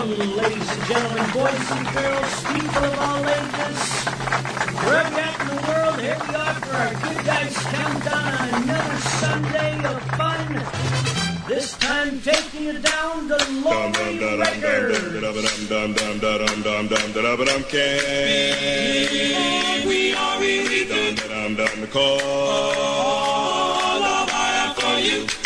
Welcome, ladies and gentlemen, boys and girls, people of all ages. Wherever you're at in the world, here we are for our Good Guys Countdown on another Sunday of fun. This time taking you down to Laurie Records. We are really good. Call. All of I have for you.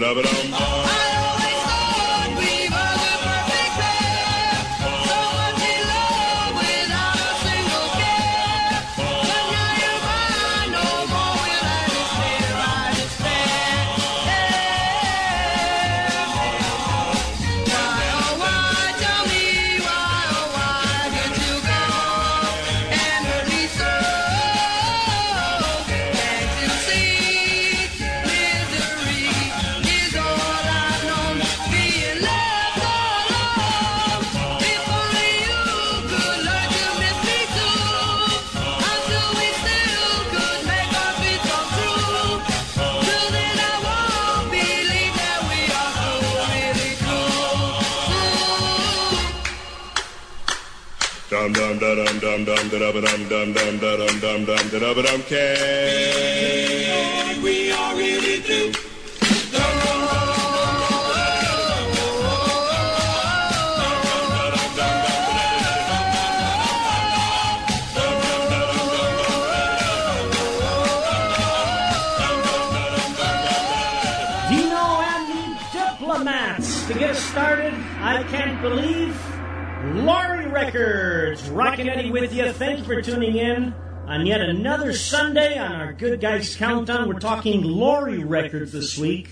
Da da ba dum dum dum dum da ba dum dum dum da dum dum dum da ba dum. Can We are really Diplomats. To get us started, I can't believe Laurie Records. Rockin' Eddie with you. Thank you for tuning in on yet another Sunday on our Good Guys Countdown. We're talking Laurie Records this week,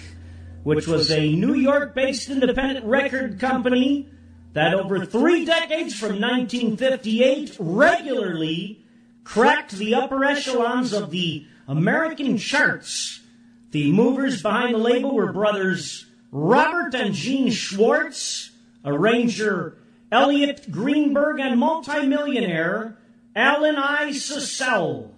which was a New York based independent record company that over three decades from 1958 regularly cracked the upper echelons of the American charts. The movers behind the label were brothers Robert and Gene Schwartz, arranger Elliot Greenberg, and multimillionaire Alan I. Cecil.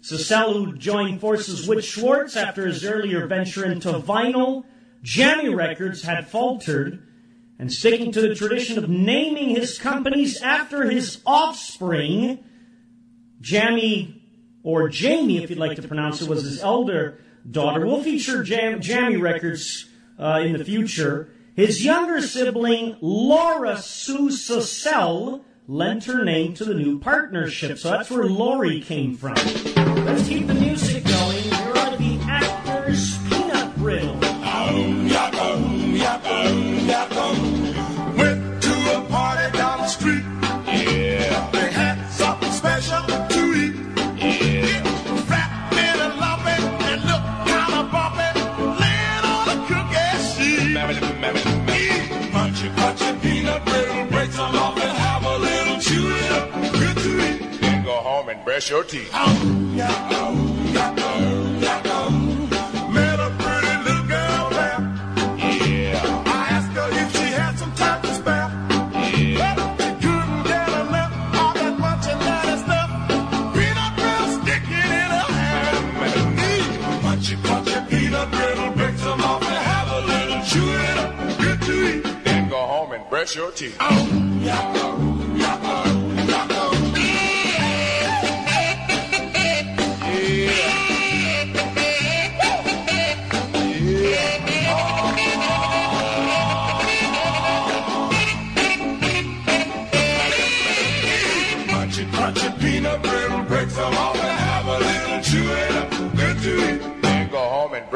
Cecil, who joined forces with Schwartz after his earlier venture into vinyl, Jammy Records had faltered, and sticking to the tradition of naming his companies after his offspring, Jammy, or Jamie, if you'd like to pronounce it, was his elder daughter. We'll feature Jam- Jammy Records uh, in the future. His younger sibling, Laura Sue Cecil, lent her name to the new partnership. So that's where Laurie came from. Let's keep the music brush your teeth. Oh, yeah, oh, yeah, oh, yeah, oh. Met a pretty little girl there. Yeah. I asked her if she had some time to spare. Yeah. But she couldn't get enough of that munchy nutty stuff. Peanut brittle sticking in her hand. Eat munchy, munchy peanut brittle. Break some off and have a little chew it up. Good to eat. Then go home and brush your teeth. Oh, yeah, oh,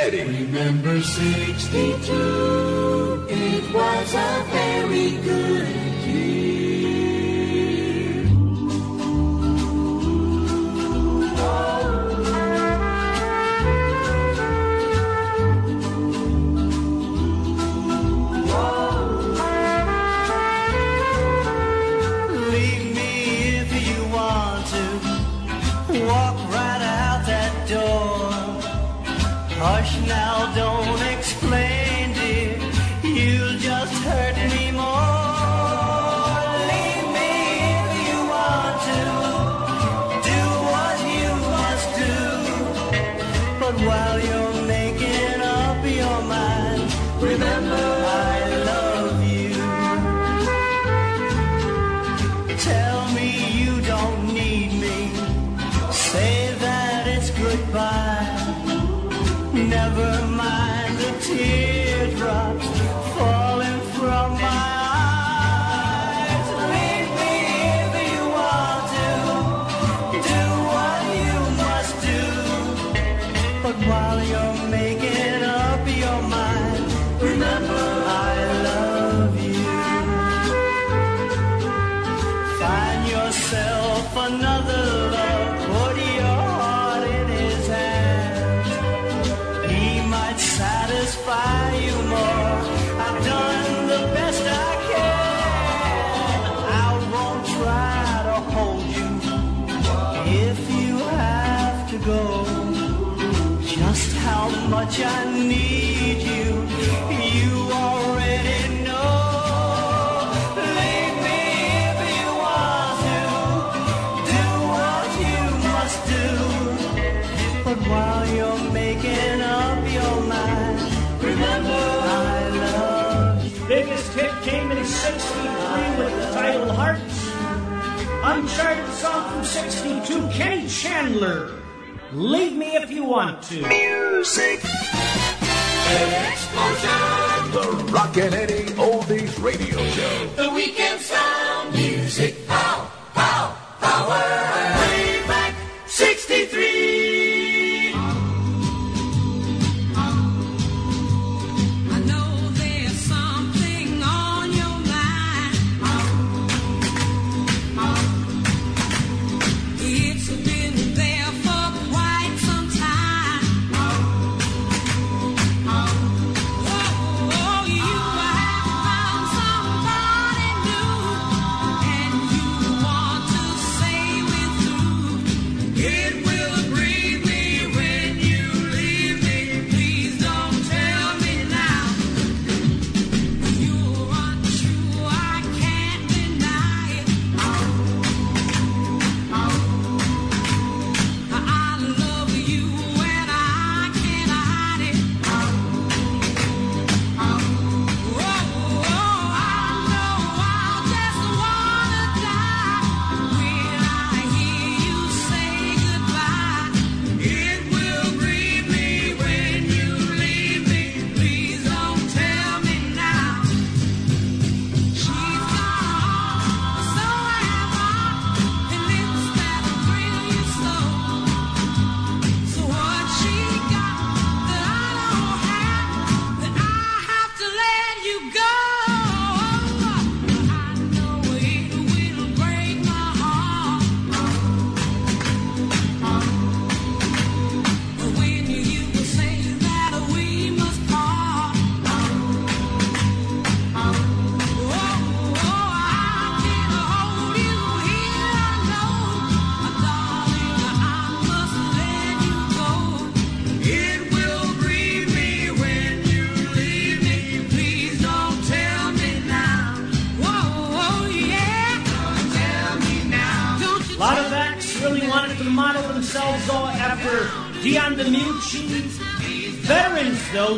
Eddie. Remember 62, it was a very good don't Uncharted song from 62, Kenny Chandler. Leave me if you want to. Music. Explosion. The Rockin' Eddie Oldies Radio Show. The Weekend Sound. Music. Pow, pow, power. Way back. 63.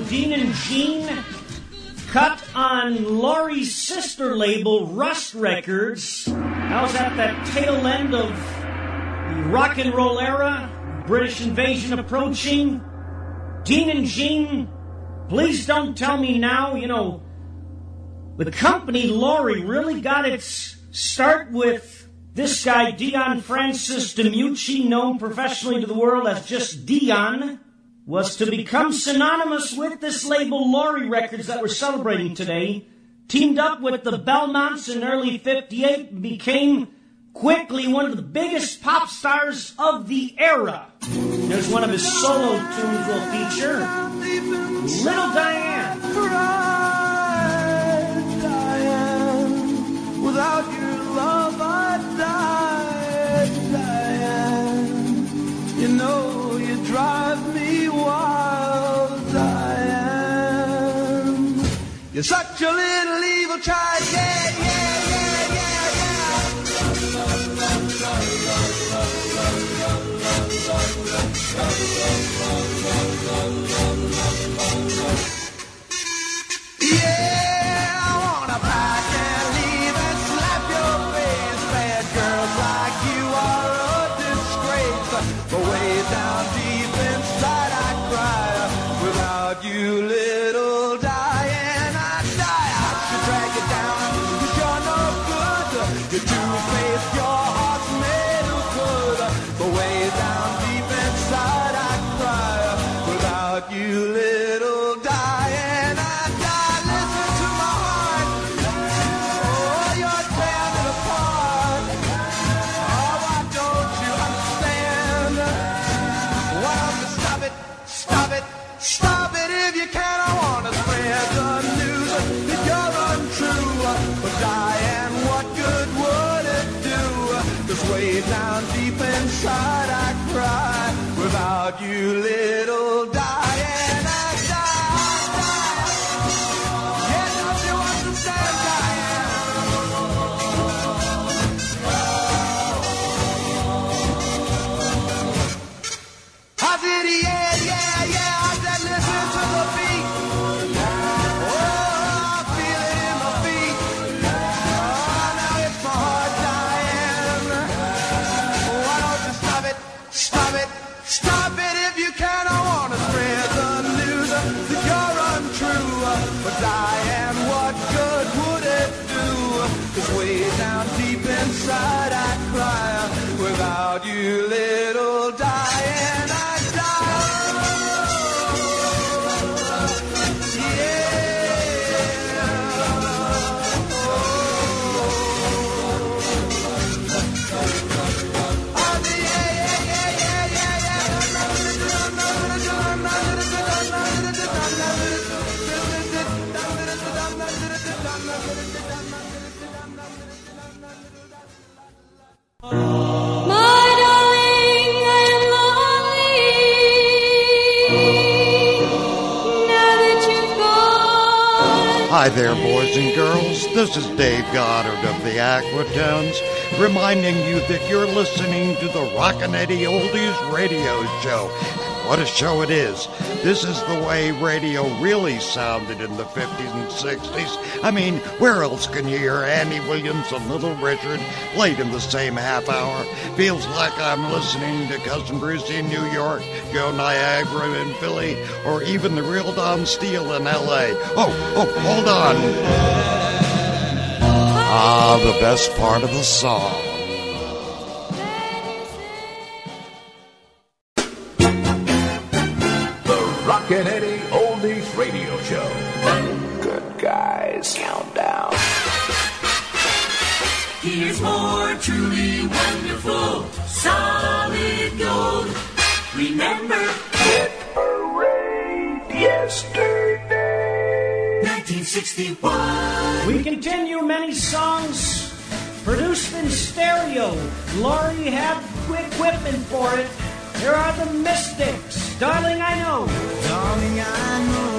Dean and Jean, cut on Laurie's sister label, Rust Records. That was at that tail end of the rock and roll era, British invasion approaching. Dean and Jean, please don't tell me now, you know, the company Laurie really got its start with this guy, Dion Francis DiMucci, known professionally to the world as just Dion, was to become synonymous with this label, Laurie Records, that we're celebrating today. Teamed up with the Belmonts in early 58 and became quickly one of the biggest pop stars of the era. There's one of his solo tunes we'll feature Little Diane. Diane, without your You're such a little evil child, yeah, Stop it if you can. I want to spread the news that you're untrue. But Diane, what good would it do? Cause way down deep inside I cry. Without you, little Hi there, boys and girls. This is Dave Goddard of the Aquatones, reminding you that you're listening to the Rockin' Eddie Oldies radio show. What a show it is. This is the way radio really sounded in the 50s and 60s. I mean, where else can you hear Andy Williams and Little Richard played in the same half hour? Feels like I'm listening to Cousin Brucie in New York, Joe Niagara in Philly, or even the real Don Steele in LA. Oh, oh, hold on. Ah, the best part of the song. The Rockin' Eddie Oldies Radio Show. Good guys. Countdown. Here's more truly wonderful solid gold. Remember Yesterday. 1961. We continue many songs produced in stereo. Laurie had equipment for it. Here are the Mystics. Darling, I know. Darling, I know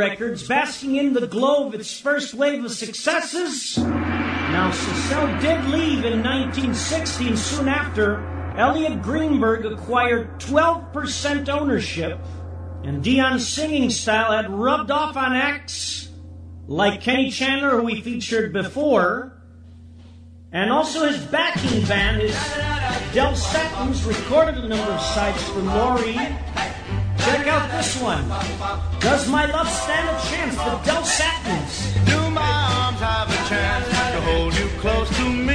records, basking in the glow of its first wave of successes. Now, Cecil did leave in 1960, and soon after, Elliot Greenberg acquired 12% ownership, and Dion's singing style had rubbed off on acts like Kenny Chandler, who we featured before, and also his backing band, his Del Satins, recorded a number of sites for Laurie Check out this one. Does my love stand a chance? The Del Satins. Do my arms have a chance to hold you close to me?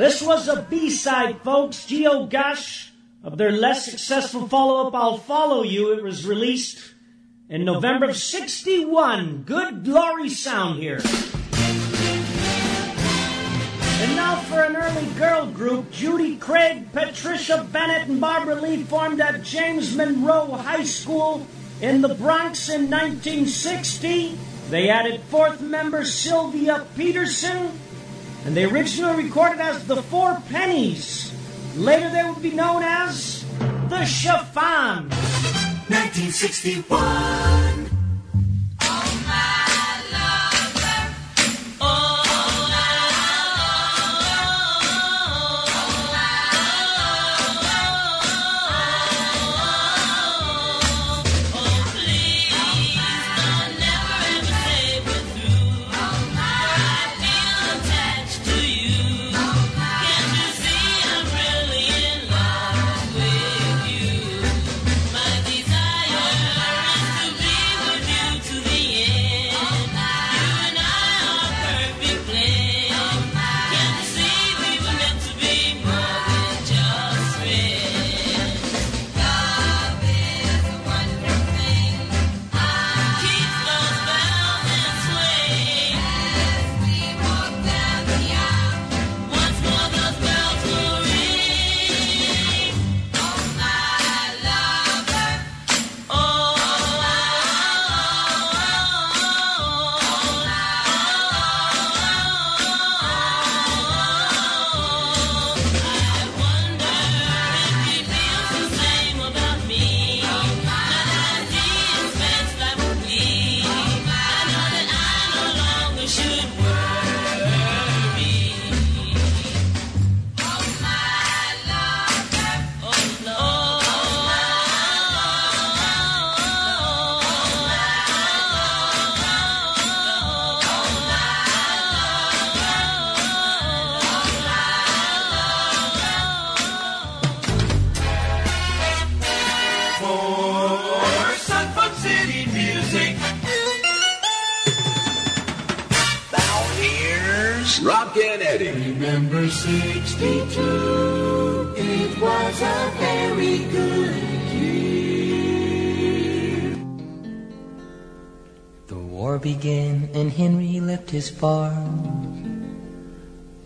This was a B-side, folks. Geo Gosh of their less successful follow-up, I'll Follow You. It was released in November of 61. Good glory sound here. And now for an early girl group, Judy Craig, Patricia Bennett, and Barbara Lee formed at James Monroe High School in the Bronx in 1960. They added fourth member Sylvia Peterson, and they originally recorded as the Four Pennies. Later they would be known as the Chiffons. 1961.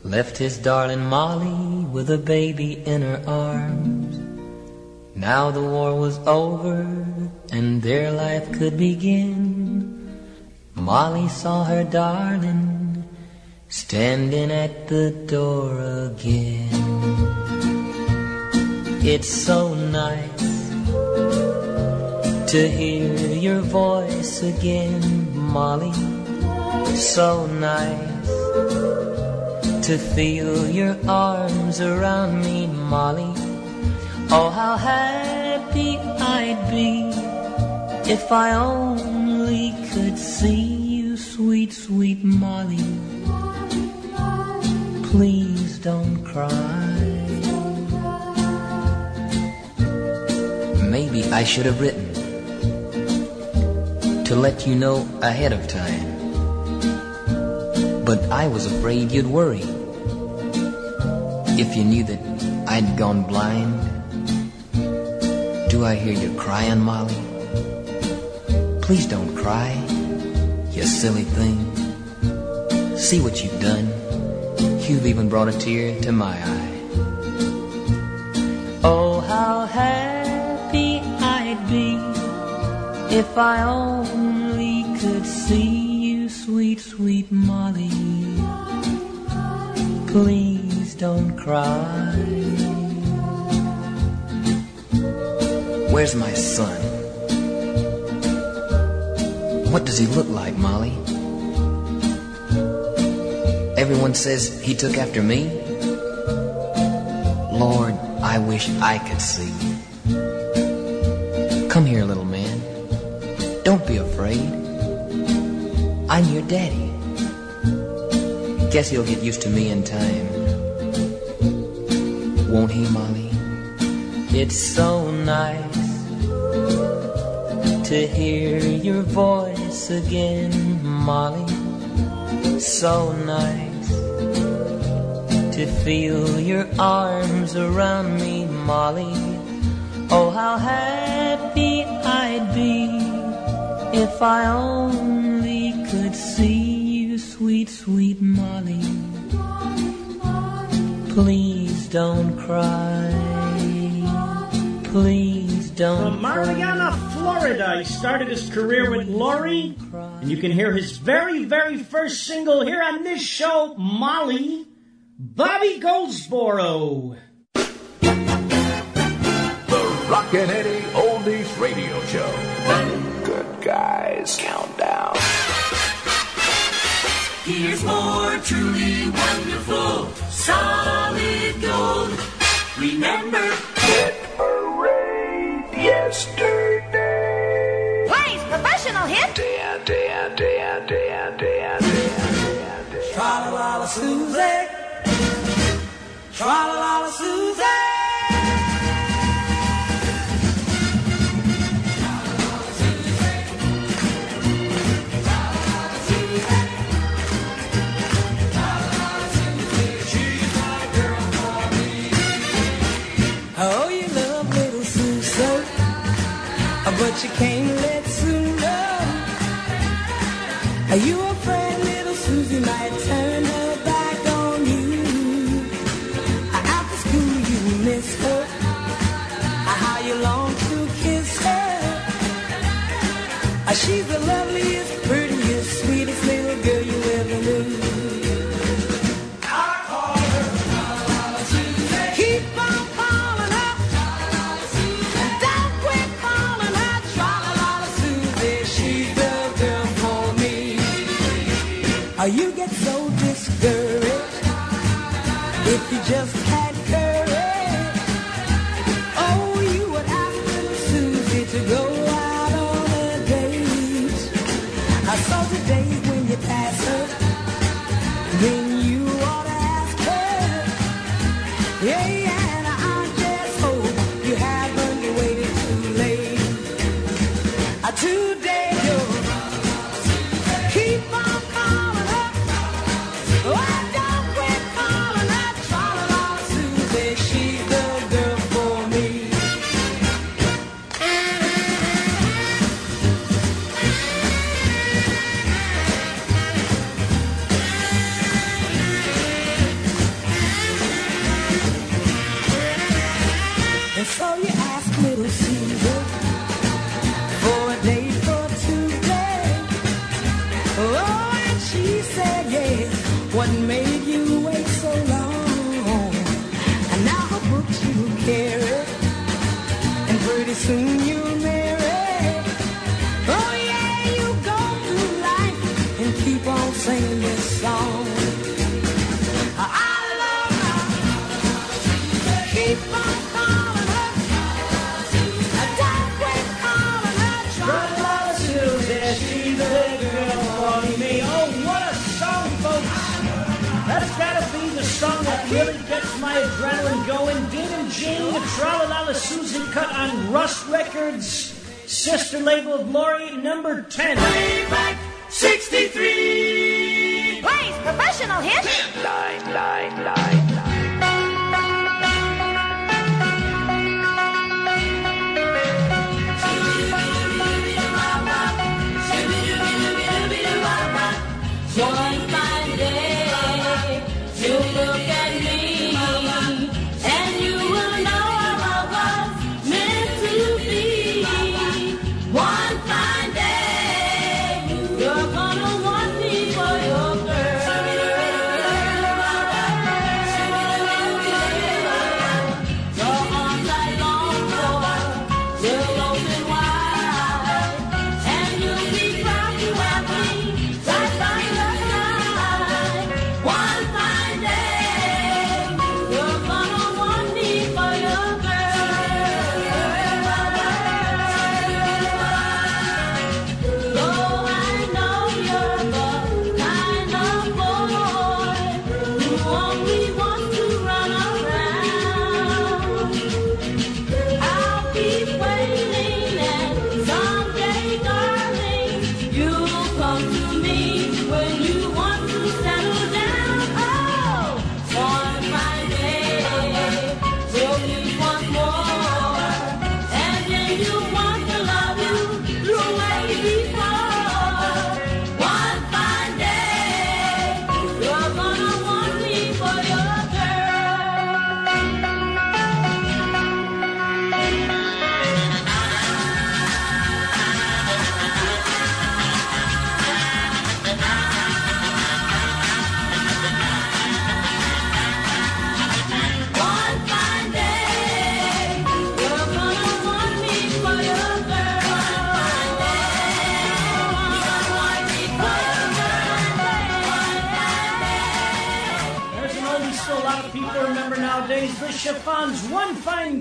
Left his darling Molly with a baby in her arms. Now the war was over and their life could begin. Molly saw her darling standing at the door again. It's so nice to hear your voice again, Molly. So nice to feel your arms around me, Molly. Oh, how happy I'd be if I only could see you, sweet, sweet Molly. Please don't cry. Maybe I should have written to let you know ahead of time. But I was afraid you'd worry if you knew that I'd gone blind. Do I hear you crying, Molly? Please don't cry, you silly thing. See what you've done. You've even brought a tear to my eye. Oh, how happy I'd be if I only could see sweet, sweet Molly. Please don't cry. Where's my son? What does he look like, Molly? Everyone says he took after me. Lord, I wish I could see. Come here, little man. Don't be afraid. I'm your daddy. Guess he'll get used to me in time. Won't he, Molly? It's so nice to hear your voice again, Molly. So nice to feel your arms around me, Molly. Oh, how happy I'd be if I only sweet, sweet Molly. Please don't cry. Please don't From Marianna, Florida, he started his career with Laurie, and you can hear his very, very first single here on this show, Molly, Bobby Goldsboro. The Rockin' Eddie Oldies Radio Show. Good guys countdown. Here's more truly wonderful, solid gold. Remember, Get arrayed yesterday. Plays professional hit. Dan, Dan, Dan, Dan, Dan, Dan, Dan. Tra-la-la, Susie. Tra-la-la, Susie. But can't let know. Are you you carry, and pretty soon you'll marry. Gets my adrenaline going. Dean and Jean, the Tra-la-la cut on Rust Records, sister label of Laurie, number 10. Playback 63. Plays professional hit. Nine, nine, nine,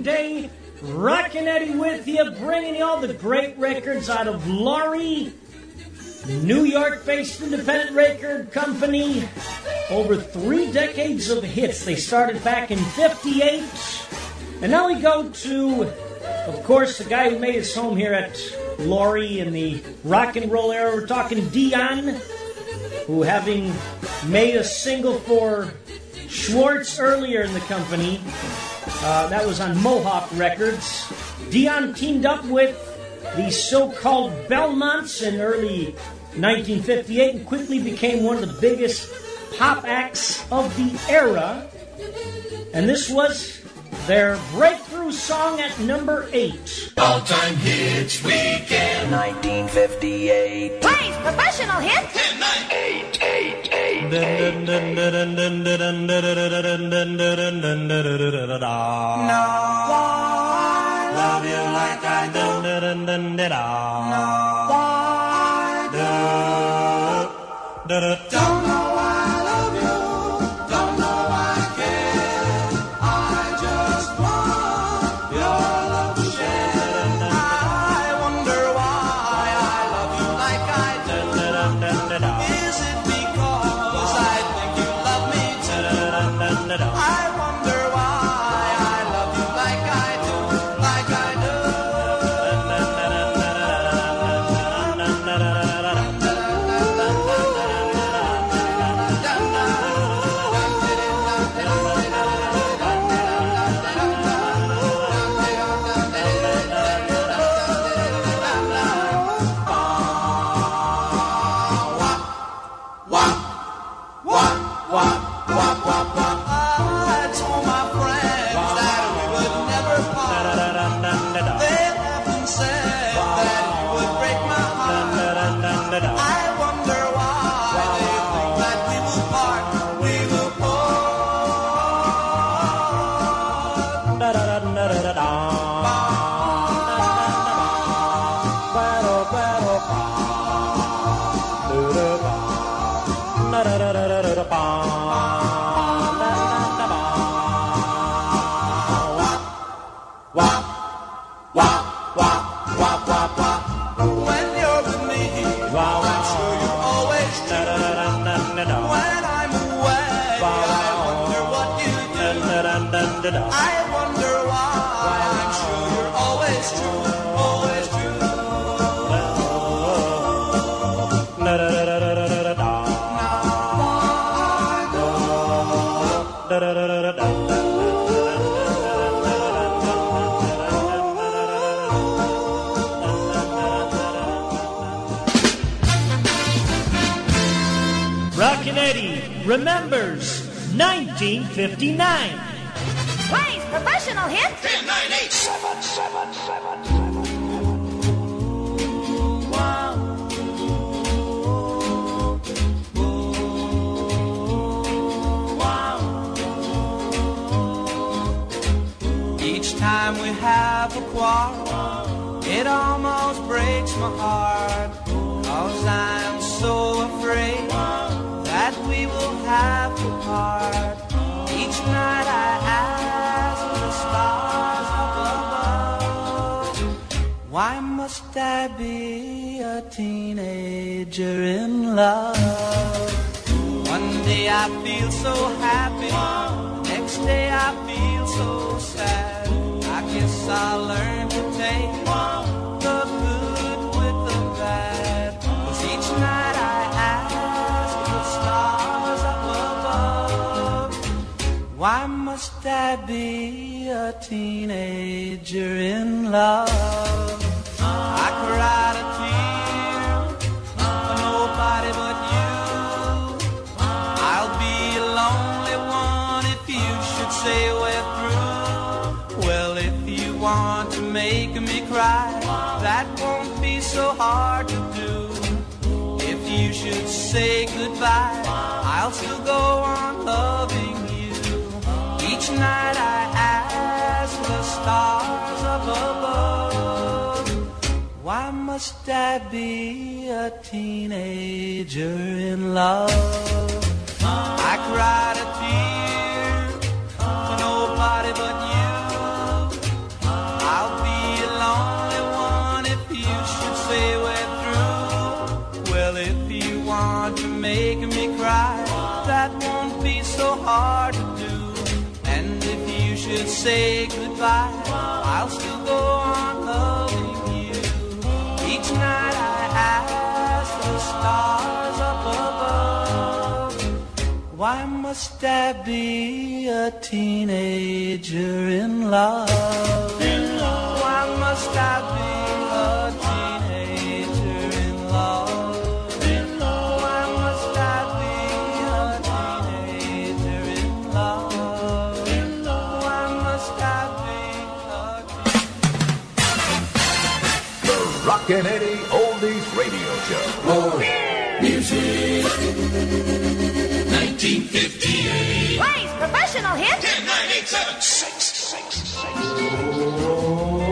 day, rockin' Eddie with you, bringing you all the great records out of Laurie, New York-based independent record company. Over three decades of hits. They started back in '58, and now we go to, of course, the guy who made his home here at Laurie in the rock and roll era. We're talking Dion, who having made a single for Schwartz earlier in the company. Uh, that was on Mohawk Records. Dion teamed up with the so-called Belmonts in early 1958 and quickly became one of the biggest pop acts of the era. And this was their breakthrough song at number eight. All time hits weekend. 1958. Please, professional hit. Eight, eight, eight, Love you like I do. Don't know I wonder what you do. I wonder why. I'm sure you're always true, remembers 1959. Please, professional hit. seven, seven, seven, seven. Each time we have a quarrel, it almost breaks my heart. We will have to part. Each night I ask the stars up above, why must I be a teenager in love? One day I feel so happy, next day I feel so sad. I guess I'll learn to take why must I be a teenager in love? I cried a tear for nobody but you. I'll be a lonely one if you should say we're through. Well, if you want to make me cry, that won't be so hard to do. If you should say goodbye, I'll still go on loving must I be a teenager in love? I cried a tear for nobody but you. I'll be a lonely one if you should say we're through. Well, if you want to make me cry, that won't be so hard to do. And if you should say goodbye. must I be a teenager in love? In love. Why must I be a teenager in love? In love. Why must I be a teenager in love? In love. Why must I be a teenager? in love? The Rockin' Eddie Plays professional hit. 10, 9, 8, 7, 6, 6, 6.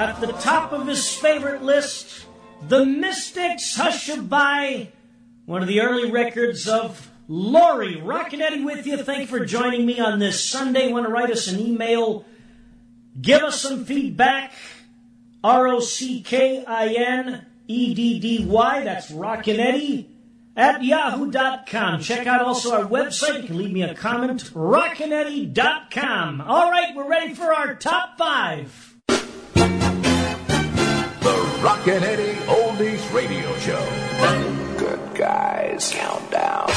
At the top of his favorite list. The Mystics Hushabye, one of the early records of Laurie. Rockin' Eddie with you. Thank you for joining me on this Sunday. Want to write us an email? Give us some feedback. R O C K I N E D D Y. That's Rockin' Eddie at yahoo.com. Check out also our website. You can leave me a comment. Rockineddie.com. All right, we're ready for our top five. The Rockin' Eddie Oldies Radio Show. Good Guys Countdown.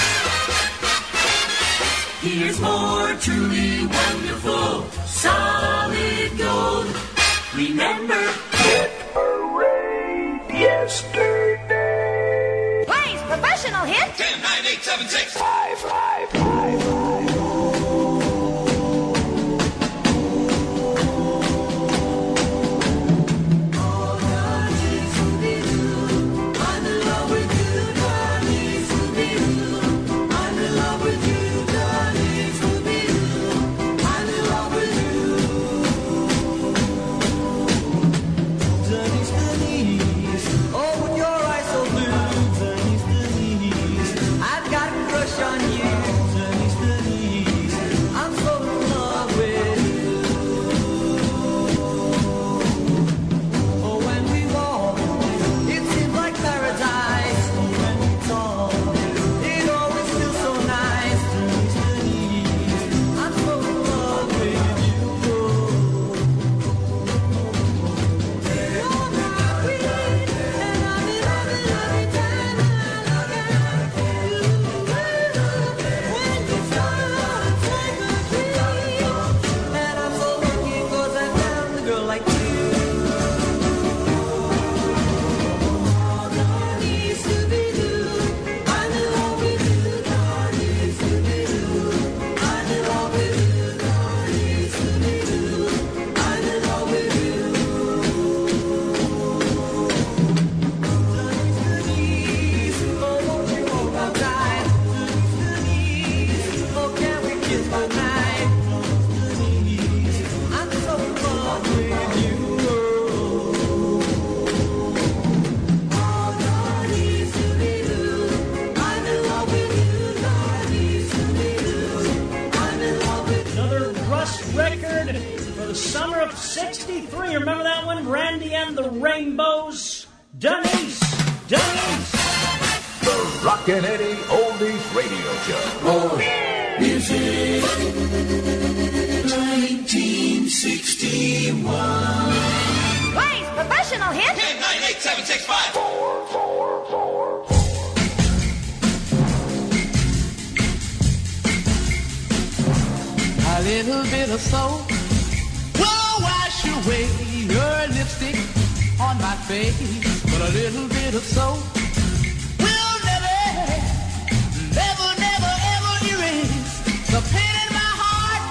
Here's more truly wonderful, solid gold. Remember, it yesterday. Plays professional hit. 10, 9, 8, 7, 6. 5, 5, 5. Little bit of soap will wash away your lipstick on my face. But a little bit of soap will never, never, never, ever erase the pain in my heart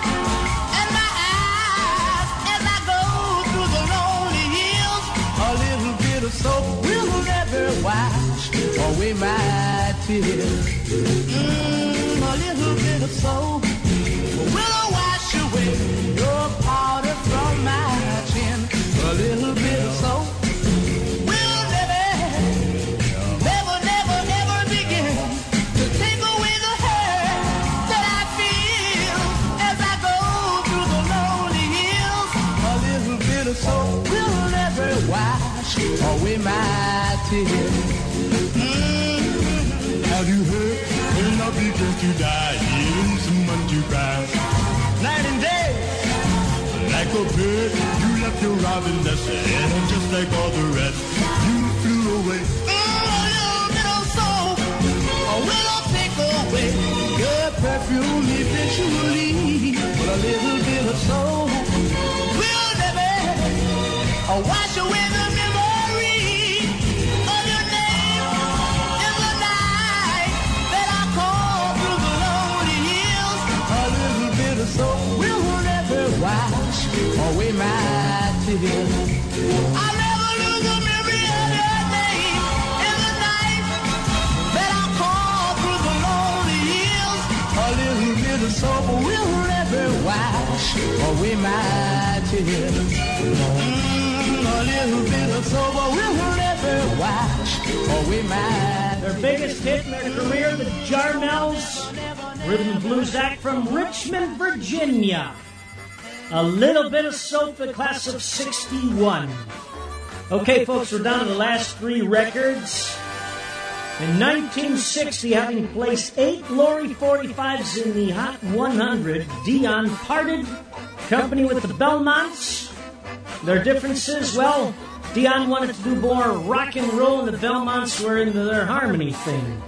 and my eyes as I go through the lonely hills. A little bit of soap will never wash away my tears. Mm, a little bit of soap will Have you heard? When love begins to die, here's someone to cry. A bird, you left your robin nest, and just like all the rest, you flew away. Oh, a little bit of soap will take away your perfume eventually. But a little bit of soap will never wash away the Their biggest hit in their career, the Jarmels, rhythm and blues act from Richmond, Virginia. A little bit of soap, the class of 61. Okay, folks, we're down to the last three records. In 1960, having placed eight Laurie 45s in the Hot 100, Dion parted company with the Belmonts. Their differences, well, Dion wanted to do more rock and roll, and the Belmonts were into their harmony thing.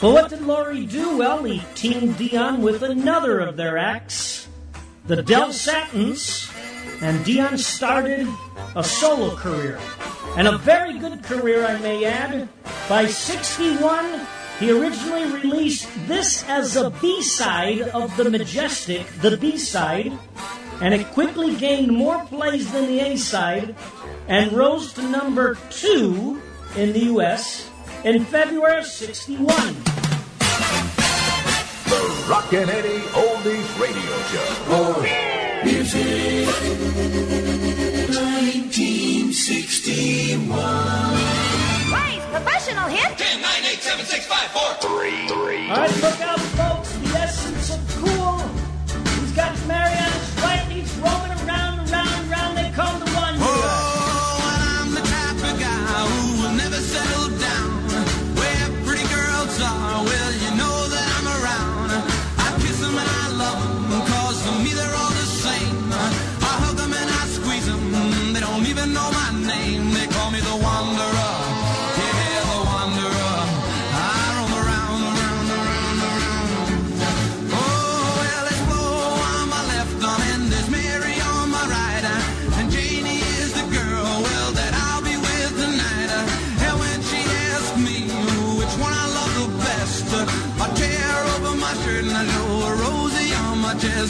But what did Laurie do? Well, he teamed Dion with another of their acts, the Del Satins, and Dion started a solo career. And a very good career, I may add. By 61, he originally released this as a B side of The Majestic, the B side, and it quickly gained more plays than the A side and rose to number two in the U.S. in February of 61. The Rockin' Eddie Oldies Radio Show. More music. 1961. Blaze, professional hit. 10, 9, 8, 7, 6, 5, 4, 3, 3. All right, look out, folks. The essence of cool. He's got Mary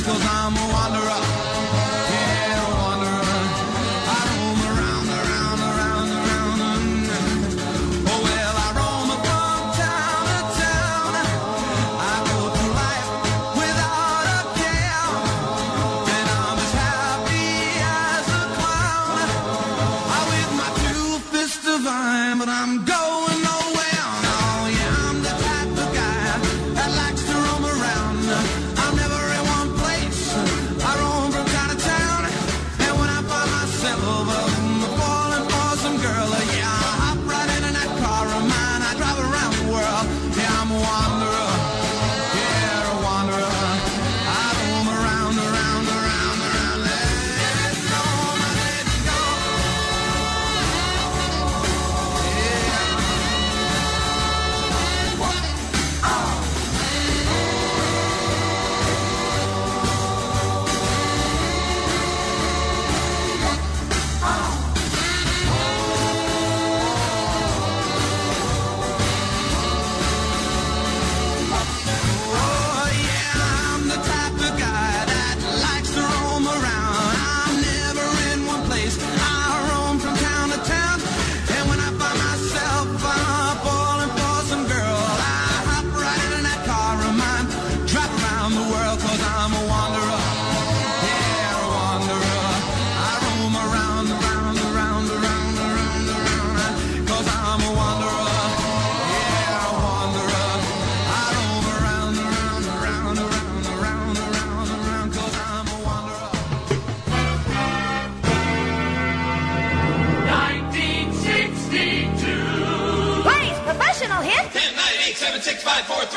cause I'm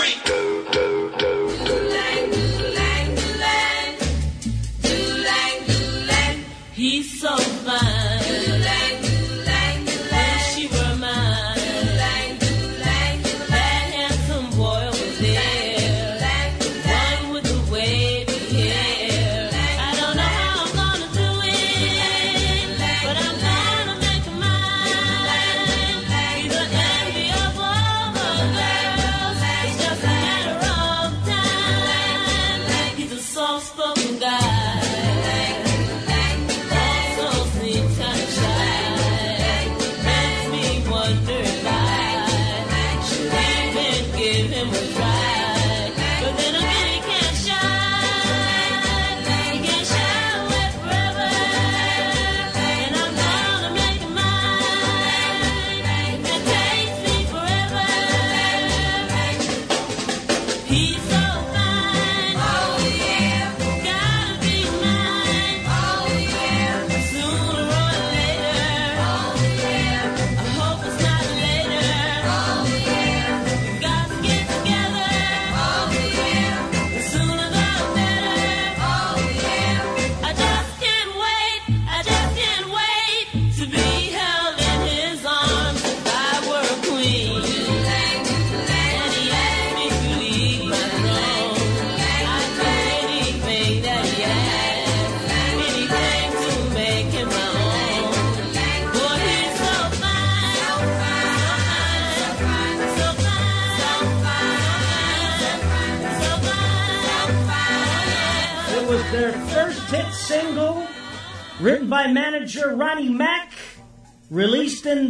He's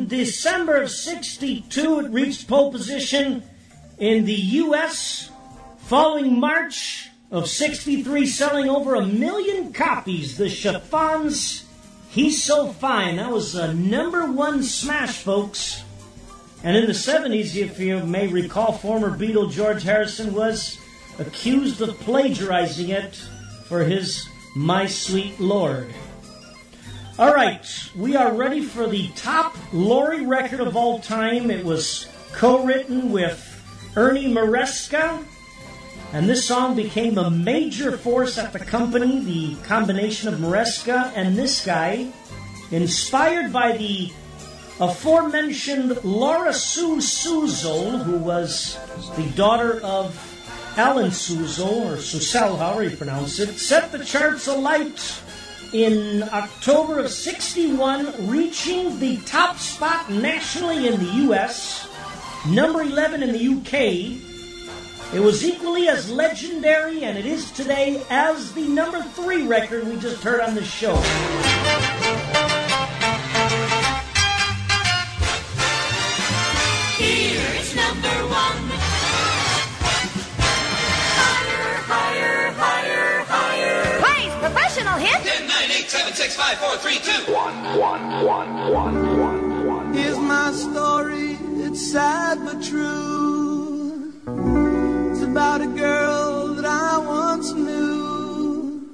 December of 62. It reached pole position in the U.S. following March of 63, selling over a million copies. The Chiffons, He's So Fine. That was a number one smash, folks. And in the 70s, if you may recall, former Beatle George Harrison was accused of plagiarizing it for his My Sweet Lord. All right, we are ready for the top Laurie record of all time. It was co written with Ernie Maresca, and this song became a major force at the company. The combination of Maresca and this guy, inspired by the aforementioned Laura Sue Suzel, who was the daughter of Alan Suzel, or Susel, however you pronounce it, set the charts alight in October of 61, reaching the top spot nationally in the U.S., number 11 in the UK. It was equally as legendary, and it is today, as the number three record we just heard on the show. 10, 9, 8, 7, 6, 5, 4, 3, 2. Here's my story, it's sad but true. It's about a girl that I once knew.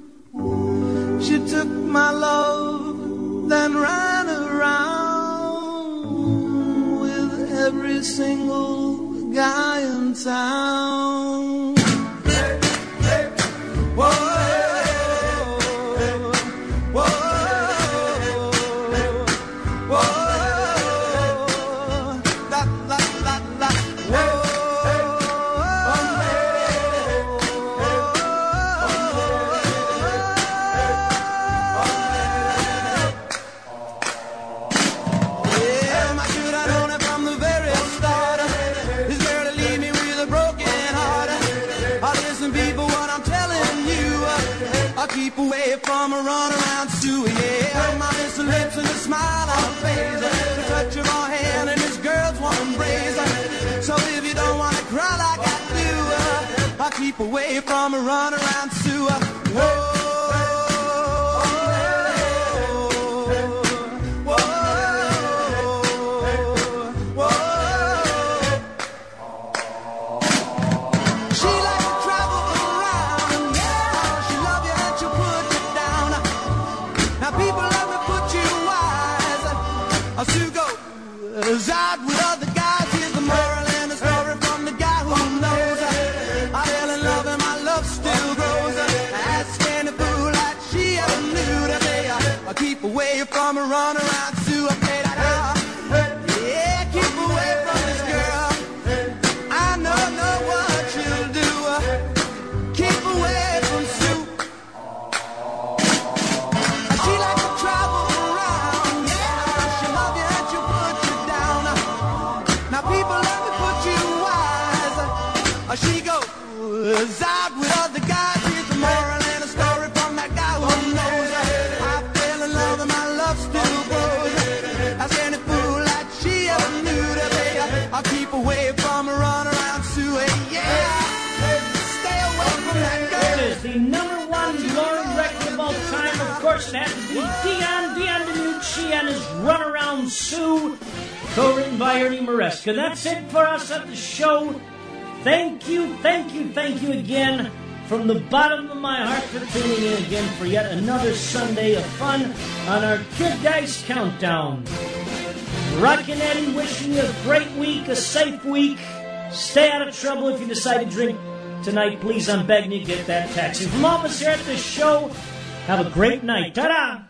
She took my love, then ran around with every single guy in town. Away from a run around Sue. Yeah, my miss lips and a smile on her face. The touch of her hand and this girl's one embrace. So if you don't wanna cry like I do, I'll keep away from a run around Sue. Whoa. from the bottom of my heart for tuning in again for yet another Sunday of fun on our Kid Dice Countdown. Rockin' Eddie wishing you a great week, a safe week. Stay out of trouble if you decide to drink tonight. Please, I'm begging you, get that taxi. From all of us here at the show, have a great night. Ta-da!